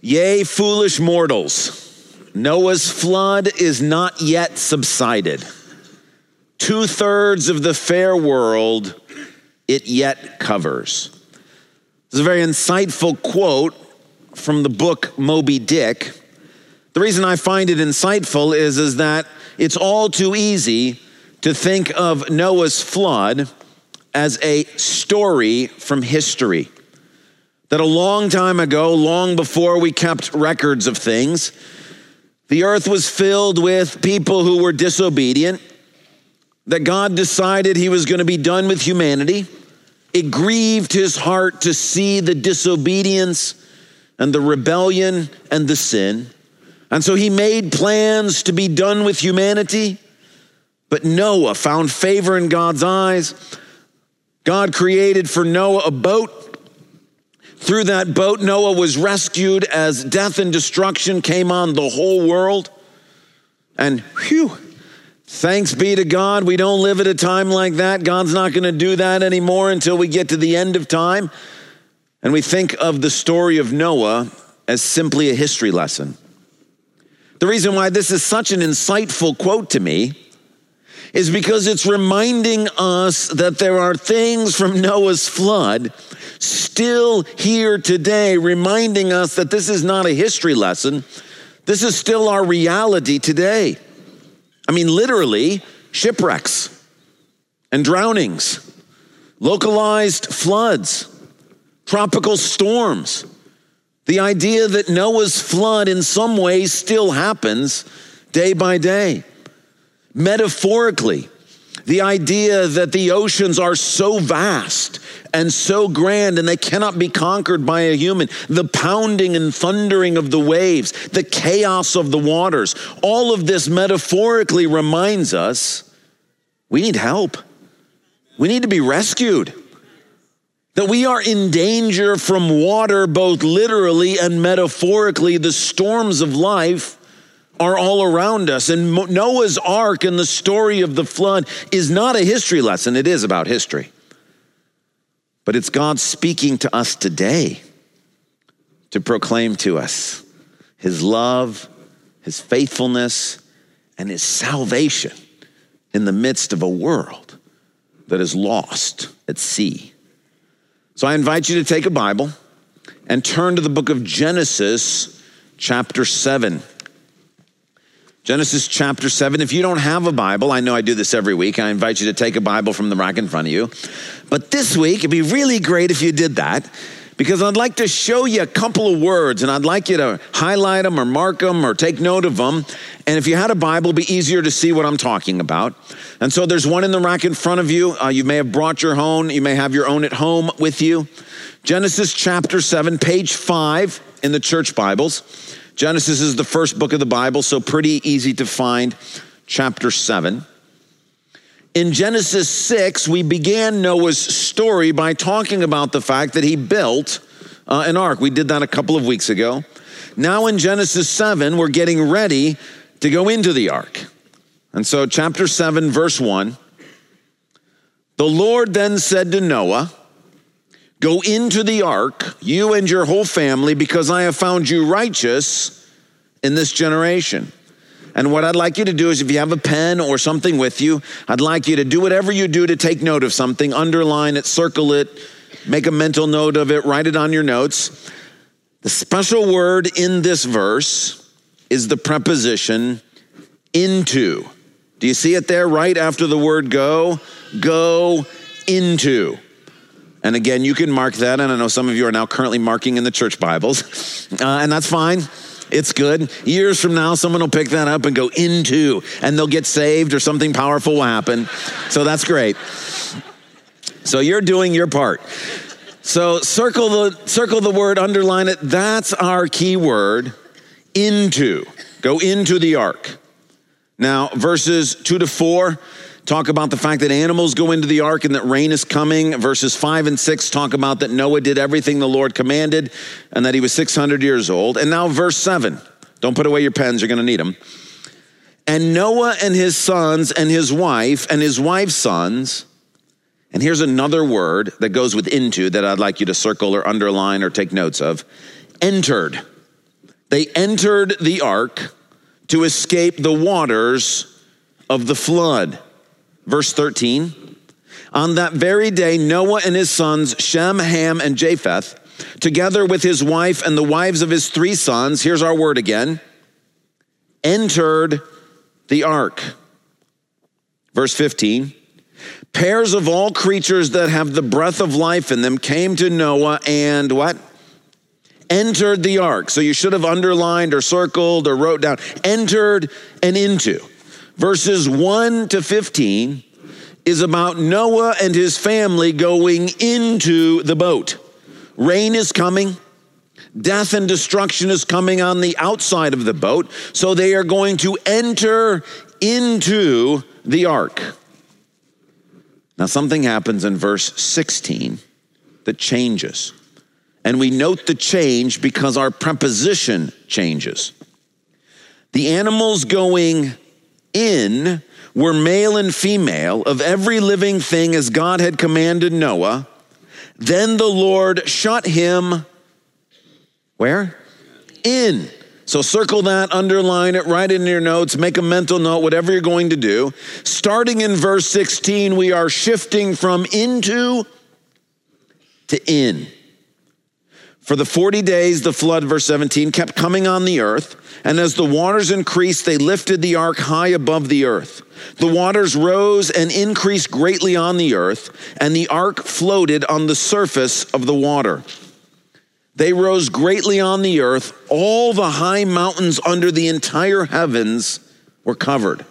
Yea, foolish mortals, Noah's flood is not yet subsided. Two thirds of the fair world it yet covers. This is a very insightful quote from the book Moby Dick. The reason I find it insightful is, is that it's all too easy to think of Noah's flood as a story from history. That a long time ago, long before we kept records of things, the earth was filled with people who were disobedient, that God decided he was going to be done with humanity. It grieved his heart to see the disobedience and the rebellion and the sin. And so he made plans to be done with humanity. But Noah found favor in God's eyes. God created for Noah a boat. Through that boat, Noah was rescued as death and destruction came on the whole world. And whew, thanks be to God, we don't live at a time like that. God's not going to do that anymore until we get to the end of time. And we think of the story of Noah as simply a history lesson. The reason why this is such an insightful quote to me is because it's reminding us that there are things from Noah's flood still here today, reminding us that this is not a history lesson. This is still our reality today. I mean, literally, shipwrecks and drownings, localized floods, tropical storms. The idea that Noah's flood in some ways still happens day by day. Metaphorically, the idea that the oceans are so vast and so grand and they cannot be conquered by a human. The pounding and thundering of the waves, the chaos of the waters, all of this metaphorically reminds us we need help. We need to be rescued. That we are in danger from water, both literally and metaphorically. The storms of life are all around us. And Noah's ark and the story of the flood is not a history lesson, it is about history. But it's God speaking to us today to proclaim to us his love, his faithfulness, and his salvation in the midst of a world that is lost at sea. So I invite you to take a Bible and turn to the book of Genesis, chapter 7. Genesis chapter 7. If you don't have a Bible, I know I do this every week. I invite you to take a Bible from the rack in front of you. But this week, it'd be really great if you did that because I'd like to show you a couple of words and I'd like you to highlight them or mark them or take note of them. And if you had a Bible, it'd be easier to see what I'm talking about. And so there's one in the rack in front of you. Uh, you may have brought your own, you may have your own at home with you. Genesis chapter 7, page 5 in the church Bibles. Genesis is the first book of the Bible, so pretty easy to find. Chapter 7. In Genesis 6, we began Noah's story by talking about the fact that he built uh, an ark. We did that a couple of weeks ago. Now in Genesis 7, we're getting ready to go into the ark. And so, chapter 7, verse 1 The Lord then said to Noah, Go into the ark, you and your whole family, because I have found you righteous in this generation. And what I'd like you to do is if you have a pen or something with you, I'd like you to do whatever you do to take note of something, underline it, circle it, make a mental note of it, write it on your notes. The special word in this verse is the preposition into. Do you see it there right after the word go? Go into. And again, you can mark that. And I know some of you are now currently marking in the church Bibles, uh, and that's fine. It's good. Years from now, someone will pick that up and go into, and they'll get saved or something powerful will happen. So that's great. So you're doing your part. So circle the circle the word, underline it. That's our key word. Into. Go into the ark. Now, verses two to four talk about the fact that animals go into the ark and that rain is coming. Verses 5 and 6 talk about that Noah did everything the Lord commanded and that he was 600 years old. And now, verse 7. Don't put away your pens, you're going to need them. And Noah and his sons and his wife and his wife's sons. And here's another word that goes with into that I'd like you to circle or underline or take notes of entered. They entered the ark to escape the waters of the flood. Verse 13 On that very day, Noah and his sons, Shem, Ham, and Japheth, together with his wife and the wives of his three sons, here's our word again, entered the ark. Verse 15 Pairs of all creatures that have the breath of life in them came to Noah and what? Entered the ark. So you should have underlined or circled or wrote down entered and into. Verses 1 to 15 is about Noah and his family going into the boat. Rain is coming. Death and destruction is coming on the outside of the boat. So they are going to enter into the ark. Now, something happens in verse 16 that changes. And we note the change because our preposition changes. The animals going in were male and female of every living thing as God had commanded Noah. Then the Lord shut him where? In. So circle that, underline it, write it in your notes, make a mental note, whatever you're going to do. Starting in verse 16, we are shifting from into to in. For the 40 days, the flood, verse 17, kept coming on the earth. And as the waters increased, they lifted the ark high above the earth. The waters rose and increased greatly on the earth, and the ark floated on the surface of the water. They rose greatly on the earth. All the high mountains under the entire heavens were covered.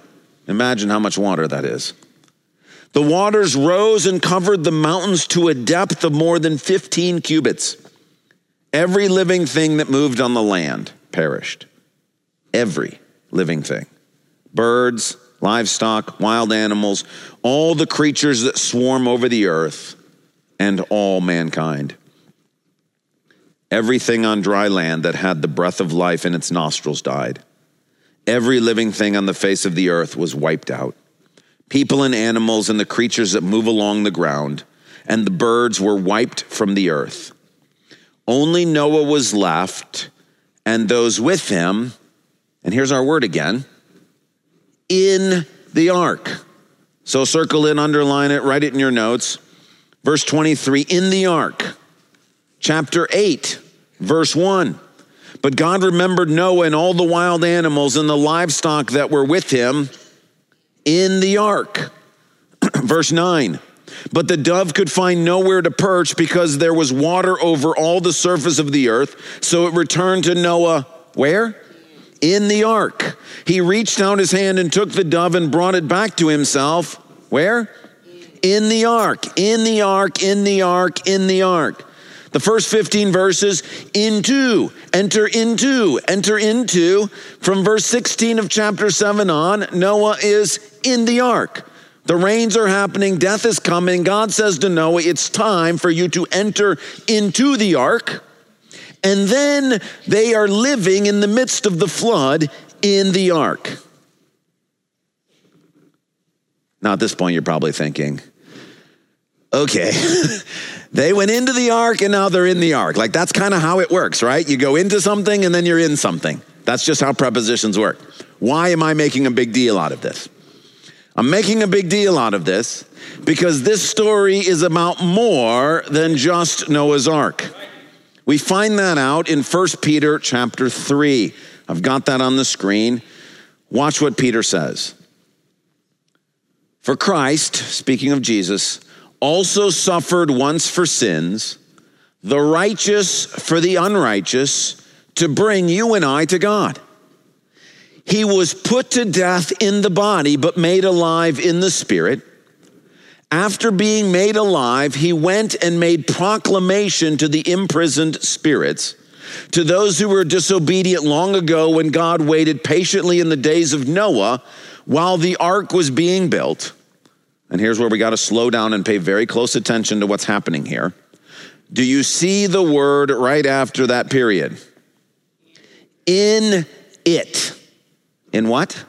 Imagine how much water that is. The waters rose and covered the mountains to a depth of more than 15 cubits. Every living thing that moved on the land perished. Every living thing. Birds, livestock, wild animals, all the creatures that swarm over the earth, and all mankind. Everything on dry land that had the breath of life in its nostrils died. Every living thing on the face of the earth was wiped out. People and animals and the creatures that move along the ground, and the birds were wiped from the earth. Only Noah was left, and those with him, and here's our word again, in the ark. So circle it, underline it, write it in your notes. Verse 23 in the ark. Chapter 8, verse 1. But God remembered Noah and all the wild animals and the livestock that were with him in the ark. verse 9. But the dove could find nowhere to perch because there was water over all the surface of the earth. So it returned to Noah, where? In the ark. He reached out his hand and took the dove and brought it back to himself. Where? In the ark, in the ark, in the ark, in the ark. The first 15 verses, into, enter into, enter into. From verse 16 of chapter 7 on, Noah is in the ark. The rains are happening, death is coming. God says to Noah, It's time for you to enter into the ark. And then they are living in the midst of the flood in the ark. Now, at this point, you're probably thinking, okay, they went into the ark and now they're in the ark. Like, that's kind of how it works, right? You go into something and then you're in something. That's just how prepositions work. Why am I making a big deal out of this? I'm making a big deal out of this because this story is about more than just Noah's Ark. We find that out in 1 Peter chapter 3. I've got that on the screen. Watch what Peter says. For Christ, speaking of Jesus, also suffered once for sins, the righteous for the unrighteous, to bring you and I to God. He was put to death in the body, but made alive in the spirit. After being made alive, he went and made proclamation to the imprisoned spirits, to those who were disobedient long ago when God waited patiently in the days of Noah while the ark was being built. And here's where we got to slow down and pay very close attention to what's happening here. Do you see the word right after that period? In it. In what?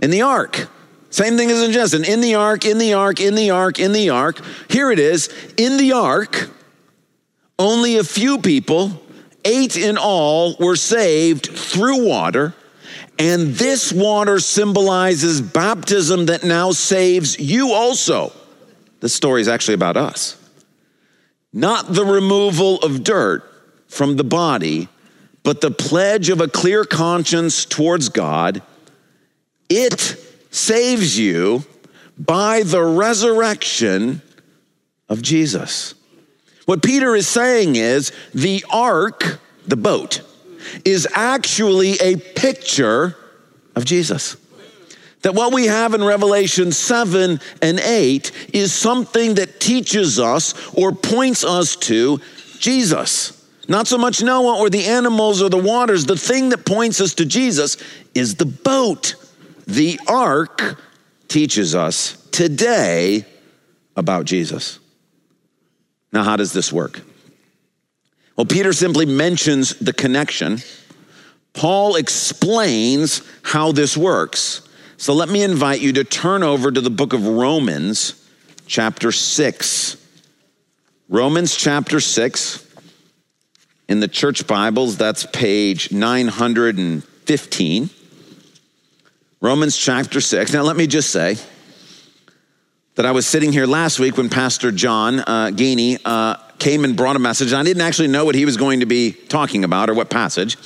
In the ark. Same thing as in Genesis. In the ark, in the ark, in the ark, in the ark. Here it is. In the ark, only a few people Eight in all were saved through water, and this water symbolizes baptism that now saves you also. This story is actually about us. Not the removal of dirt from the body, but the pledge of a clear conscience towards God. It saves you by the resurrection of Jesus. What Peter is saying is the ark, the boat, is actually a picture of Jesus. That what we have in Revelation 7 and 8 is something that teaches us or points us to Jesus. Not so much Noah or the animals or the waters. The thing that points us to Jesus is the boat. The ark teaches us today about Jesus. Now, how does this work? Well, Peter simply mentions the connection. Paul explains how this works. So let me invite you to turn over to the book of Romans, chapter 6. Romans chapter 6. In the church Bibles, that's page 915. Romans chapter 6. Now, let me just say, that I was sitting here last week when Pastor John uh, Gainey uh, came and brought a message. I didn't actually know what he was going to be talking about or what passage.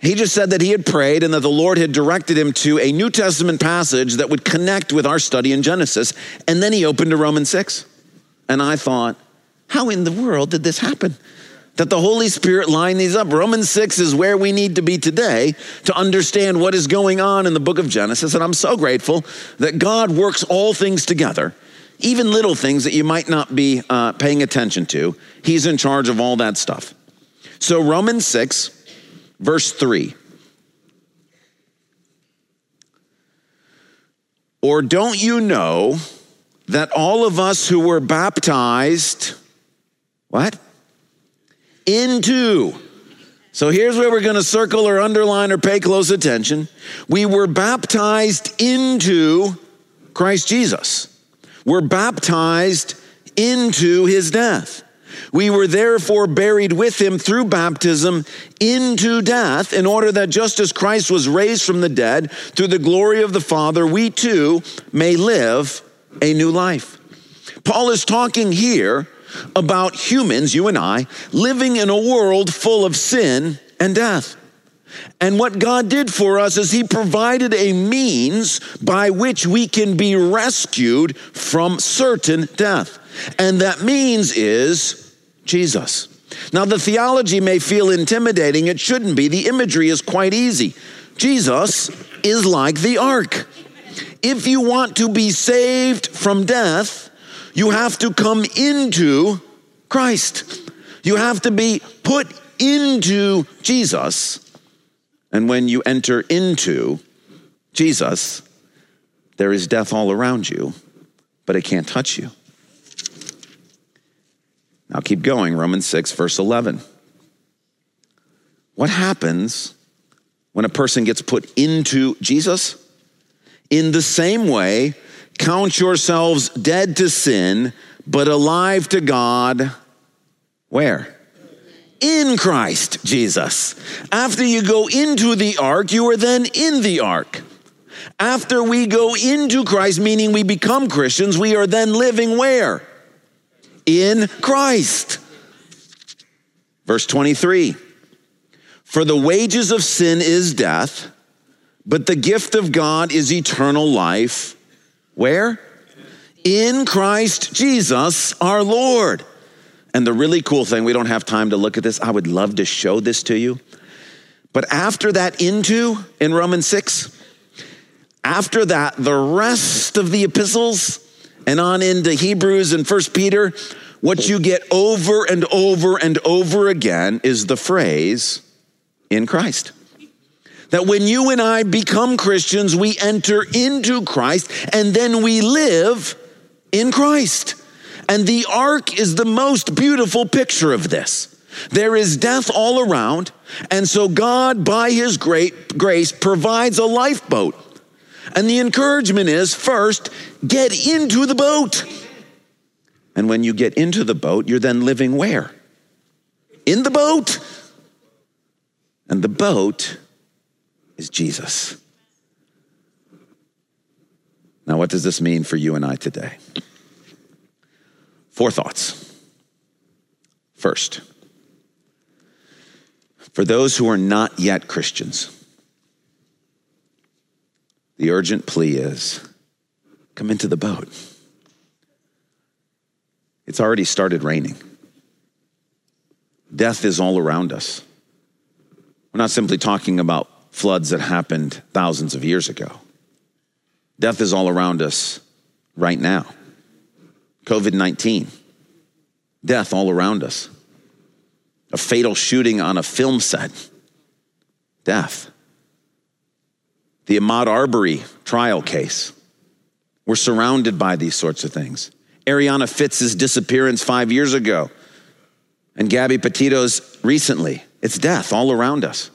He just said that he had prayed and that the Lord had directed him to a New Testament passage that would connect with our study in Genesis. And then he opened to Romans 6. And I thought, how in the world did this happen? That the Holy Spirit line these up. Romans 6 is where we need to be today to understand what is going on in the book of Genesis. And I'm so grateful that God works all things together, even little things that you might not be uh, paying attention to. He's in charge of all that stuff. So, Romans 6, verse 3. Or don't you know that all of us who were baptized, what? Into. So here's where we're going to circle or underline or pay close attention. We were baptized into Christ Jesus. We're baptized into his death. We were therefore buried with him through baptism into death, in order that just as Christ was raised from the dead through the glory of the Father, we too may live a new life. Paul is talking here about humans, you and I, living in a world full of sin and death. And what God did for us is He provided a means by which we can be rescued from certain death. And that means is Jesus. Now, the theology may feel intimidating. It shouldn't be. The imagery is quite easy. Jesus is like the ark. If you want to be saved from death, you have to come into Christ. You have to be put into Jesus. And when you enter into Jesus, there is death all around you, but it can't touch you. Now keep going, Romans 6, verse 11. What happens when a person gets put into Jesus? In the same way, Count yourselves dead to sin, but alive to God. Where? In Christ Jesus. After you go into the ark, you are then in the ark. After we go into Christ, meaning we become Christians, we are then living where? In Christ. Verse 23 For the wages of sin is death, but the gift of God is eternal life where? In Christ Jesus our Lord. And the really cool thing, we don't have time to look at this. I would love to show this to you. But after that, into in Romans 6, after that, the rest of the epistles and on into Hebrews and First Peter, what you get over and over and over again is the phrase in Christ. That when you and I become Christians, we enter into Christ and then we live in Christ. And the ark is the most beautiful picture of this. There is death all around, and so God, by His great grace, provides a lifeboat. And the encouragement is first, get into the boat. And when you get into the boat, you're then living where? In the boat. And the boat is Jesus. Now, what does this mean for you and I today? Four thoughts. First, for those who are not yet Christians, the urgent plea is come into the boat. It's already started raining. Death is all around us. We're not simply talking about floods that happened thousands of years ago. Death is all around us right now. COVID 19, death all around us. A fatal shooting on a film set, death. The Ahmaud Arbery trial case. We're surrounded by these sorts of things. Ariana Fitz's disappearance five years ago, and Gabby Petito's recently. It's death all around us.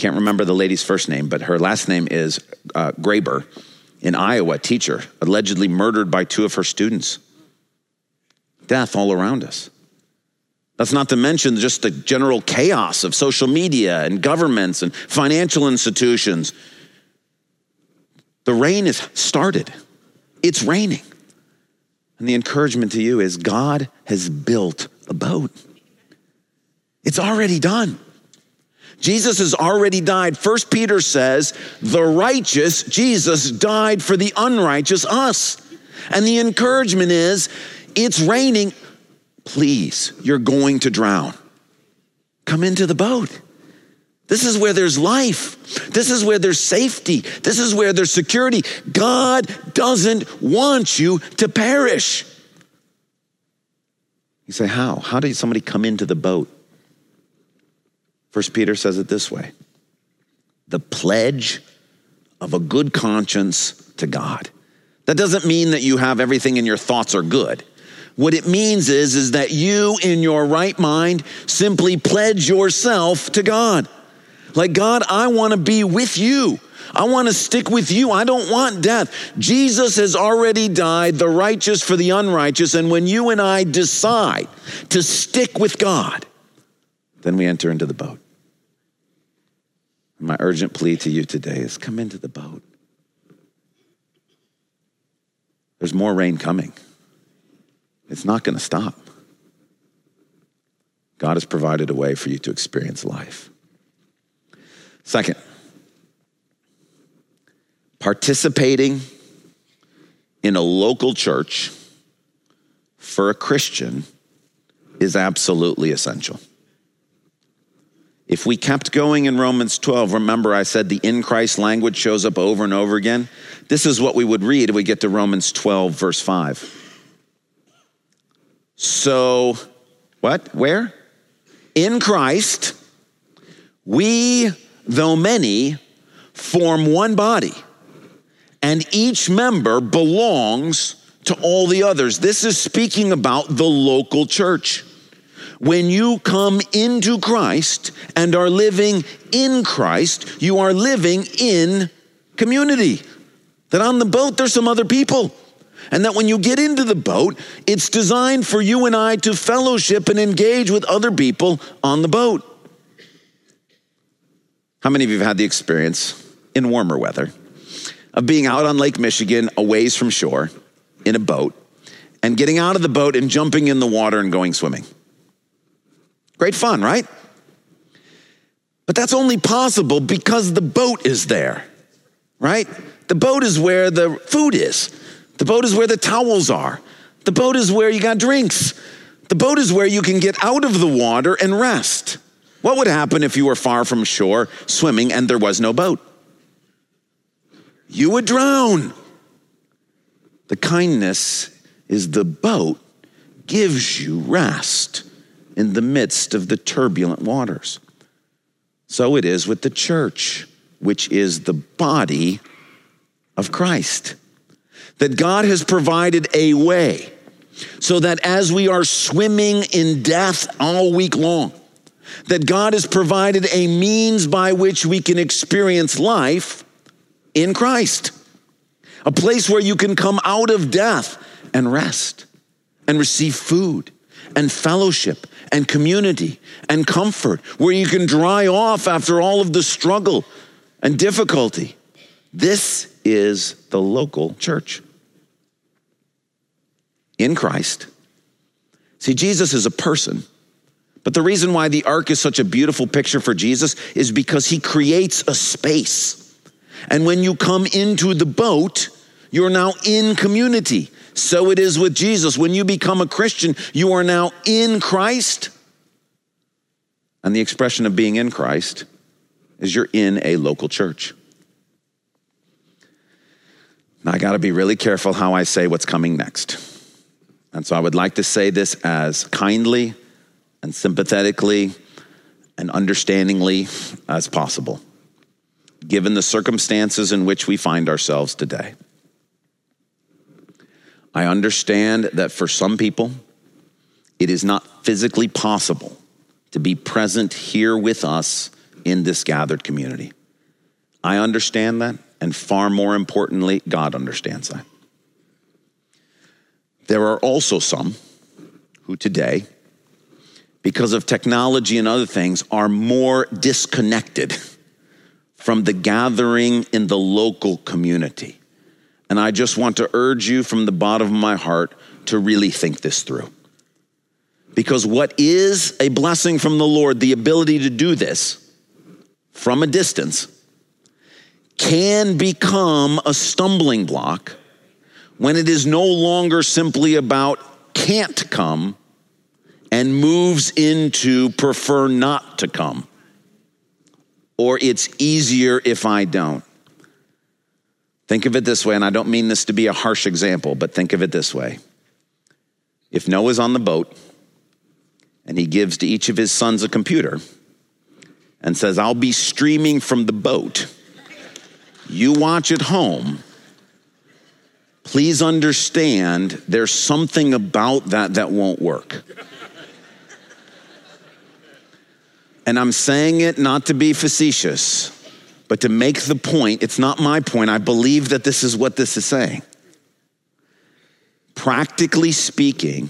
Can't remember the lady's first name, but her last name is uh, Graber in Iowa, teacher, allegedly murdered by two of her students. Death all around us. That's not to mention just the general chaos of social media and governments and financial institutions. The rain has started. It's raining. And the encouragement to you is God has built a boat. It's already done. Jesus has already died. First Peter says, the righteous, Jesus died for the unrighteous, us. And the encouragement is, it's raining. Please, you're going to drown. Come into the boat. This is where there's life. This is where there's safety. This is where there's security. God doesn't want you to perish. You say, How? How did somebody come into the boat? First Peter says it this way the pledge of a good conscience to God. That doesn't mean that you have everything in your thoughts are good. What it means is, is that you in your right mind simply pledge yourself to God. Like, God, I want to be with you. I want to stick with you. I don't want death. Jesus has already died, the righteous for the unrighteous. And when you and I decide to stick with God, then we enter into the boat. My urgent plea to you today is come into the boat. There's more rain coming. It's not going to stop. God has provided a way for you to experience life. Second, participating in a local church for a Christian is absolutely essential. If we kept going in Romans 12, remember I said the in Christ language shows up over and over again? This is what we would read if we get to Romans 12, verse 5. So, what? Where? In Christ, we, though many, form one body, and each member belongs to all the others. This is speaking about the local church. When you come into Christ and are living in Christ, you are living in community. That on the boat, there's some other people. And that when you get into the boat, it's designed for you and I to fellowship and engage with other people on the boat. How many of you have had the experience in warmer weather of being out on Lake Michigan, a ways from shore, in a boat, and getting out of the boat and jumping in the water and going swimming? Great fun, right? But that's only possible because the boat is there, right? The boat is where the food is. The boat is where the towels are. The boat is where you got drinks. The boat is where you can get out of the water and rest. What would happen if you were far from shore swimming and there was no boat? You would drown. The kindness is the boat gives you rest in the midst of the turbulent waters. So it is with the church, which is the body of Christ. That God has provided a way so that as we are swimming in death all week long, that God has provided a means by which we can experience life in Christ. A place where you can come out of death and rest and receive food and fellowship and community and comfort, where you can dry off after all of the struggle and difficulty. This is the local church in Christ. See, Jesus is a person. But the reason why the ark is such a beautiful picture for Jesus is because he creates a space. And when you come into the boat, you're now in community. So it is with Jesus. When you become a Christian, you are now in Christ. And the expression of being in Christ is you're in a local church. Now, I got to be really careful how I say what's coming next. And so I would like to say this as kindly and sympathetically and understandingly as possible, given the circumstances in which we find ourselves today. I understand that for some people, it is not physically possible to be present here with us in this gathered community. I understand that, and far more importantly, God understands that. There are also some who today, because of technology and other things, are more disconnected from the gathering in the local community. And I just want to urge you from the bottom of my heart to really think this through. Because what is a blessing from the Lord, the ability to do this from a distance, can become a stumbling block when it is no longer simply about can't come and moves into prefer not to come, or it's easier if I don't. Think of it this way, and I don't mean this to be a harsh example, but think of it this way. If Noah's on the boat and he gives to each of his sons a computer and says, I'll be streaming from the boat, you watch at home, please understand there's something about that that won't work. And I'm saying it not to be facetious. But to make the point, it's not my point. I believe that this is what this is saying. Practically speaking,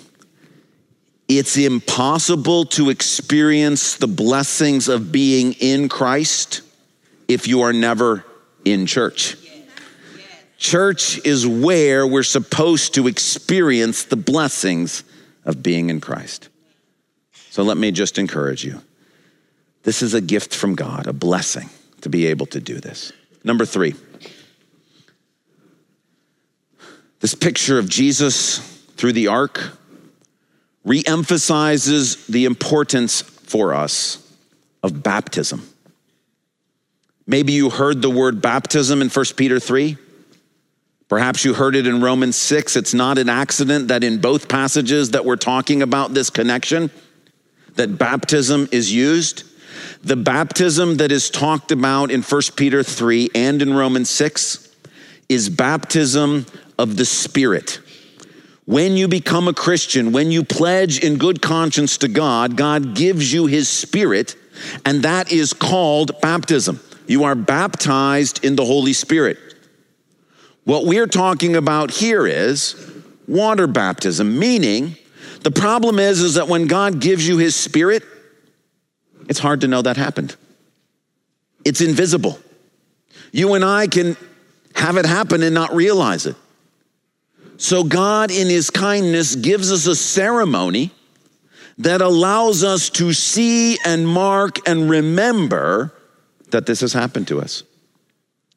it's impossible to experience the blessings of being in Christ if you are never in church. Church is where we're supposed to experience the blessings of being in Christ. So let me just encourage you. This is a gift from God, a blessing to be able to do this. Number three, this picture of Jesus through the ark reemphasizes the importance for us of baptism. Maybe you heard the word baptism in 1 Peter 3. Perhaps you heard it in Romans 6. It's not an accident that in both passages that we're talking about this connection, that baptism is used. The baptism that is talked about in 1 Peter 3 and in Romans 6 is baptism of the Spirit. When you become a Christian, when you pledge in good conscience to God, God gives you his Spirit, and that is called baptism. You are baptized in the Holy Spirit. What we're talking about here is water baptism, meaning the problem is, is that when God gives you his Spirit, it's hard to know that happened. It's invisible. You and I can have it happen and not realize it. So, God, in His kindness, gives us a ceremony that allows us to see and mark and remember that this has happened to us.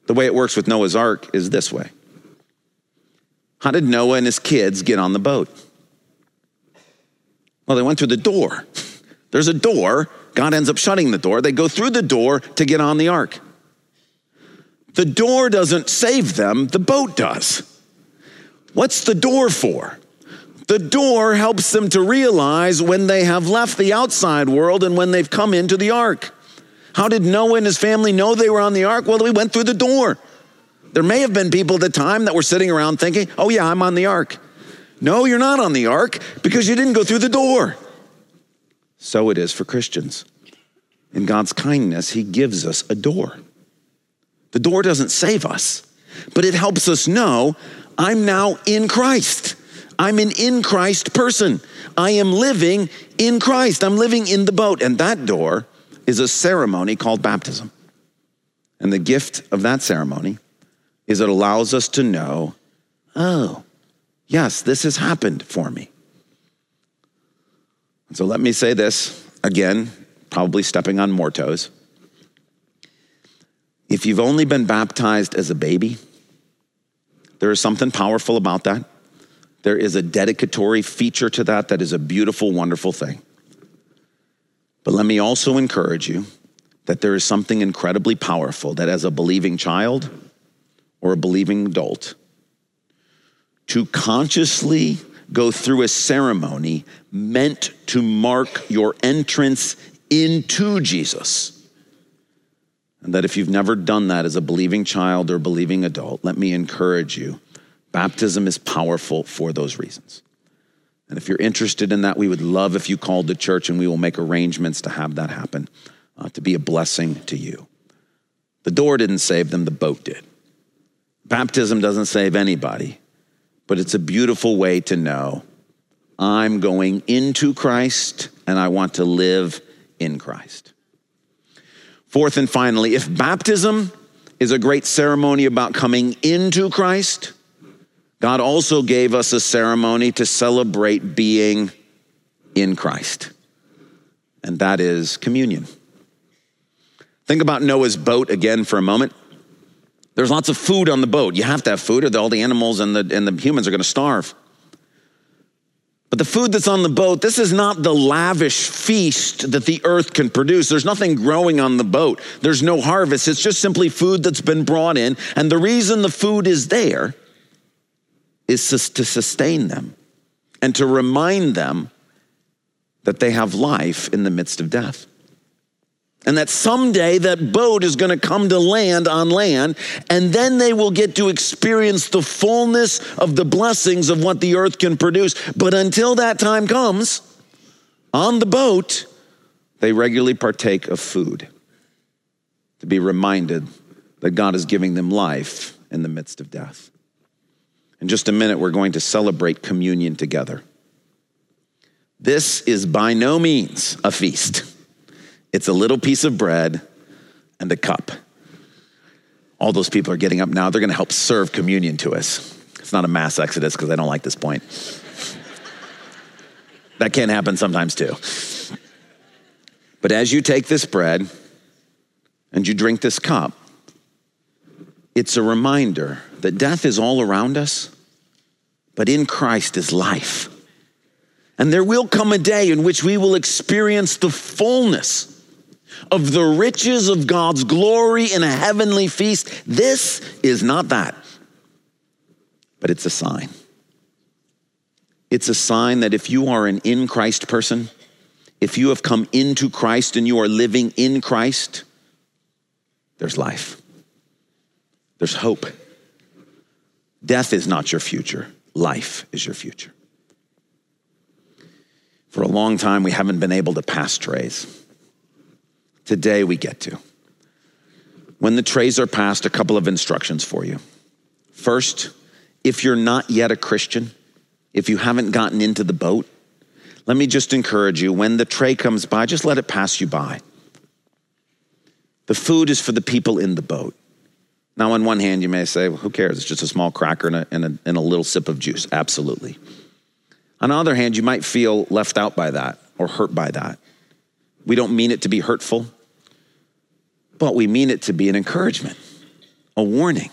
The way it works with Noah's Ark is this way How did Noah and his kids get on the boat? Well, they went through the door. There's a door God ends up shutting the door. They go through the door to get on the ark. The door doesn't save them, the boat does. What's the door for? The door helps them to realize when they have left the outside world and when they've come into the ark. How did Noah and his family know they were on the ark? Well, we went through the door. There may have been people at the time that were sitting around thinking, oh, yeah, I'm on the ark. No, you're not on the ark because you didn't go through the door. So it is for Christians. In God's kindness, He gives us a door. The door doesn't save us, but it helps us know I'm now in Christ. I'm an in Christ person. I am living in Christ. I'm living in the boat. And that door is a ceremony called baptism. And the gift of that ceremony is it allows us to know, oh, yes, this has happened for me. So let me say this again, probably stepping on more toes. If you've only been baptized as a baby, there is something powerful about that. There is a dedicatory feature to that that is a beautiful, wonderful thing. But let me also encourage you that there is something incredibly powerful that as a believing child or a believing adult, to consciously go through a ceremony meant to mark your entrance into Jesus. And that if you've never done that as a believing child or believing adult, let me encourage you Baptism is powerful for those reasons. And if you're interested in that, we would love if you called the church and we will make arrangements to have that happen, uh, to be a blessing to you. The door didn't save them, the boat did. Baptism doesn't save anybody, but it's a beautiful way to know I'm going into Christ and I want to live in Christ. Fourth and finally, if baptism is a great ceremony about coming into Christ, God also gave us a ceremony to celebrate being in Christ, and that is communion. Think about Noah's boat again for a moment. There's lots of food on the boat. You have to have food, or all the animals and the, and the humans are going to starve. But the food that's on the boat, this is not the lavish feast that the earth can produce. There's nothing growing on the boat, there's no harvest. It's just simply food that's been brought in. And the reason the food is there is to sustain them and to remind them that they have life in the midst of death. And that someday that boat is going to come to land on land, and then they will get to experience the fullness of the blessings of what the earth can produce. But until that time comes, on the boat, they regularly partake of food to be reminded that God is giving them life in the midst of death. In just a minute, we're going to celebrate communion together. This is by no means a feast, it's a little piece of bread and a cup. All those people are getting up now. They're going to help serve communion to us. It's not a mass exodus because I don't like this point. that can happen sometimes too. But as you take this bread and you drink this cup, it's a reminder that death is all around us, but in Christ is life. And there will come a day in which we will experience the fullness of the riches of God's glory in a heavenly feast. This is not that, but it's a sign. It's a sign that if you are an in Christ person, if you have come into Christ and you are living in Christ, there's life, there's hope. Death is not your future, life is your future. For a long time, we haven't been able to pass trays. Today, we get to. When the trays are passed, a couple of instructions for you. First, if you're not yet a Christian, if you haven't gotten into the boat, let me just encourage you when the tray comes by, just let it pass you by. The food is for the people in the boat. Now, on one hand, you may say, well, who cares? It's just a small cracker and a, and, a, and a little sip of juice. Absolutely. On the other hand, you might feel left out by that or hurt by that. We don't mean it to be hurtful, but we mean it to be an encouragement, a warning.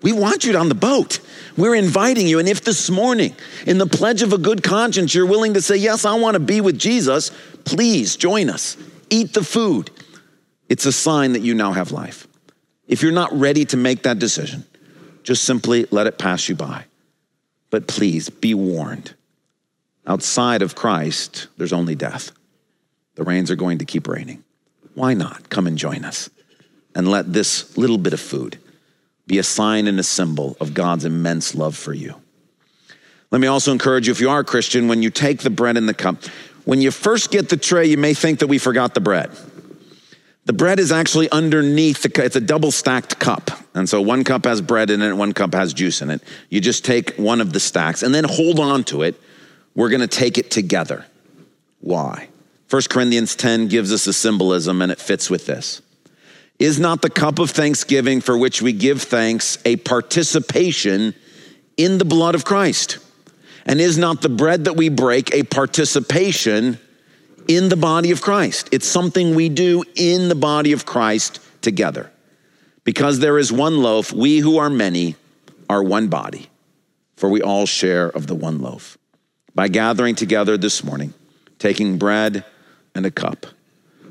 We want you on the boat. We're inviting you. And if this morning, in the pledge of a good conscience, you're willing to say, Yes, I want to be with Jesus, please join us. Eat the food. It's a sign that you now have life. If you're not ready to make that decision, just simply let it pass you by. But please be warned. Outside of Christ, there's only death. The rains are going to keep raining. Why not come and join us and let this little bit of food be a sign and a symbol of God's immense love for you? Let me also encourage you if you are a Christian, when you take the bread and the cup, when you first get the tray, you may think that we forgot the bread. The bread is actually underneath the it's a double stacked cup. And so one cup has bread in it, one cup has juice in it. You just take one of the stacks and then hold on to it. We're going to take it together. Why? 1 Corinthians 10 gives us a symbolism and it fits with this. Is not the cup of thanksgiving for which we give thanks a participation in the blood of Christ? And is not the bread that we break a participation in the body of Christ? It's something we do in the body of Christ together. Because there is one loaf, we who are many are one body, for we all share of the one loaf. By gathering together this morning, taking bread and a cup,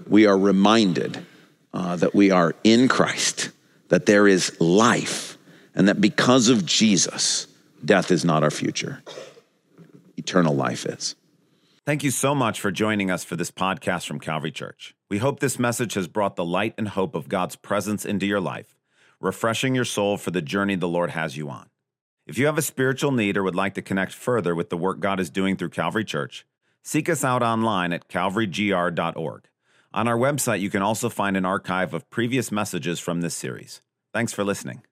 we are reminded uh, that we are in Christ, that there is life, and that because of Jesus, death is not our future. Eternal life is. Thank you so much for joining us for this podcast from Calvary Church. We hope this message has brought the light and hope of God's presence into your life, refreshing your soul for the journey the Lord has you on. If you have a spiritual need or would like to connect further with the work God is doing through Calvary Church, seek us out online at calvarygr.org. On our website, you can also find an archive of previous messages from this series. Thanks for listening.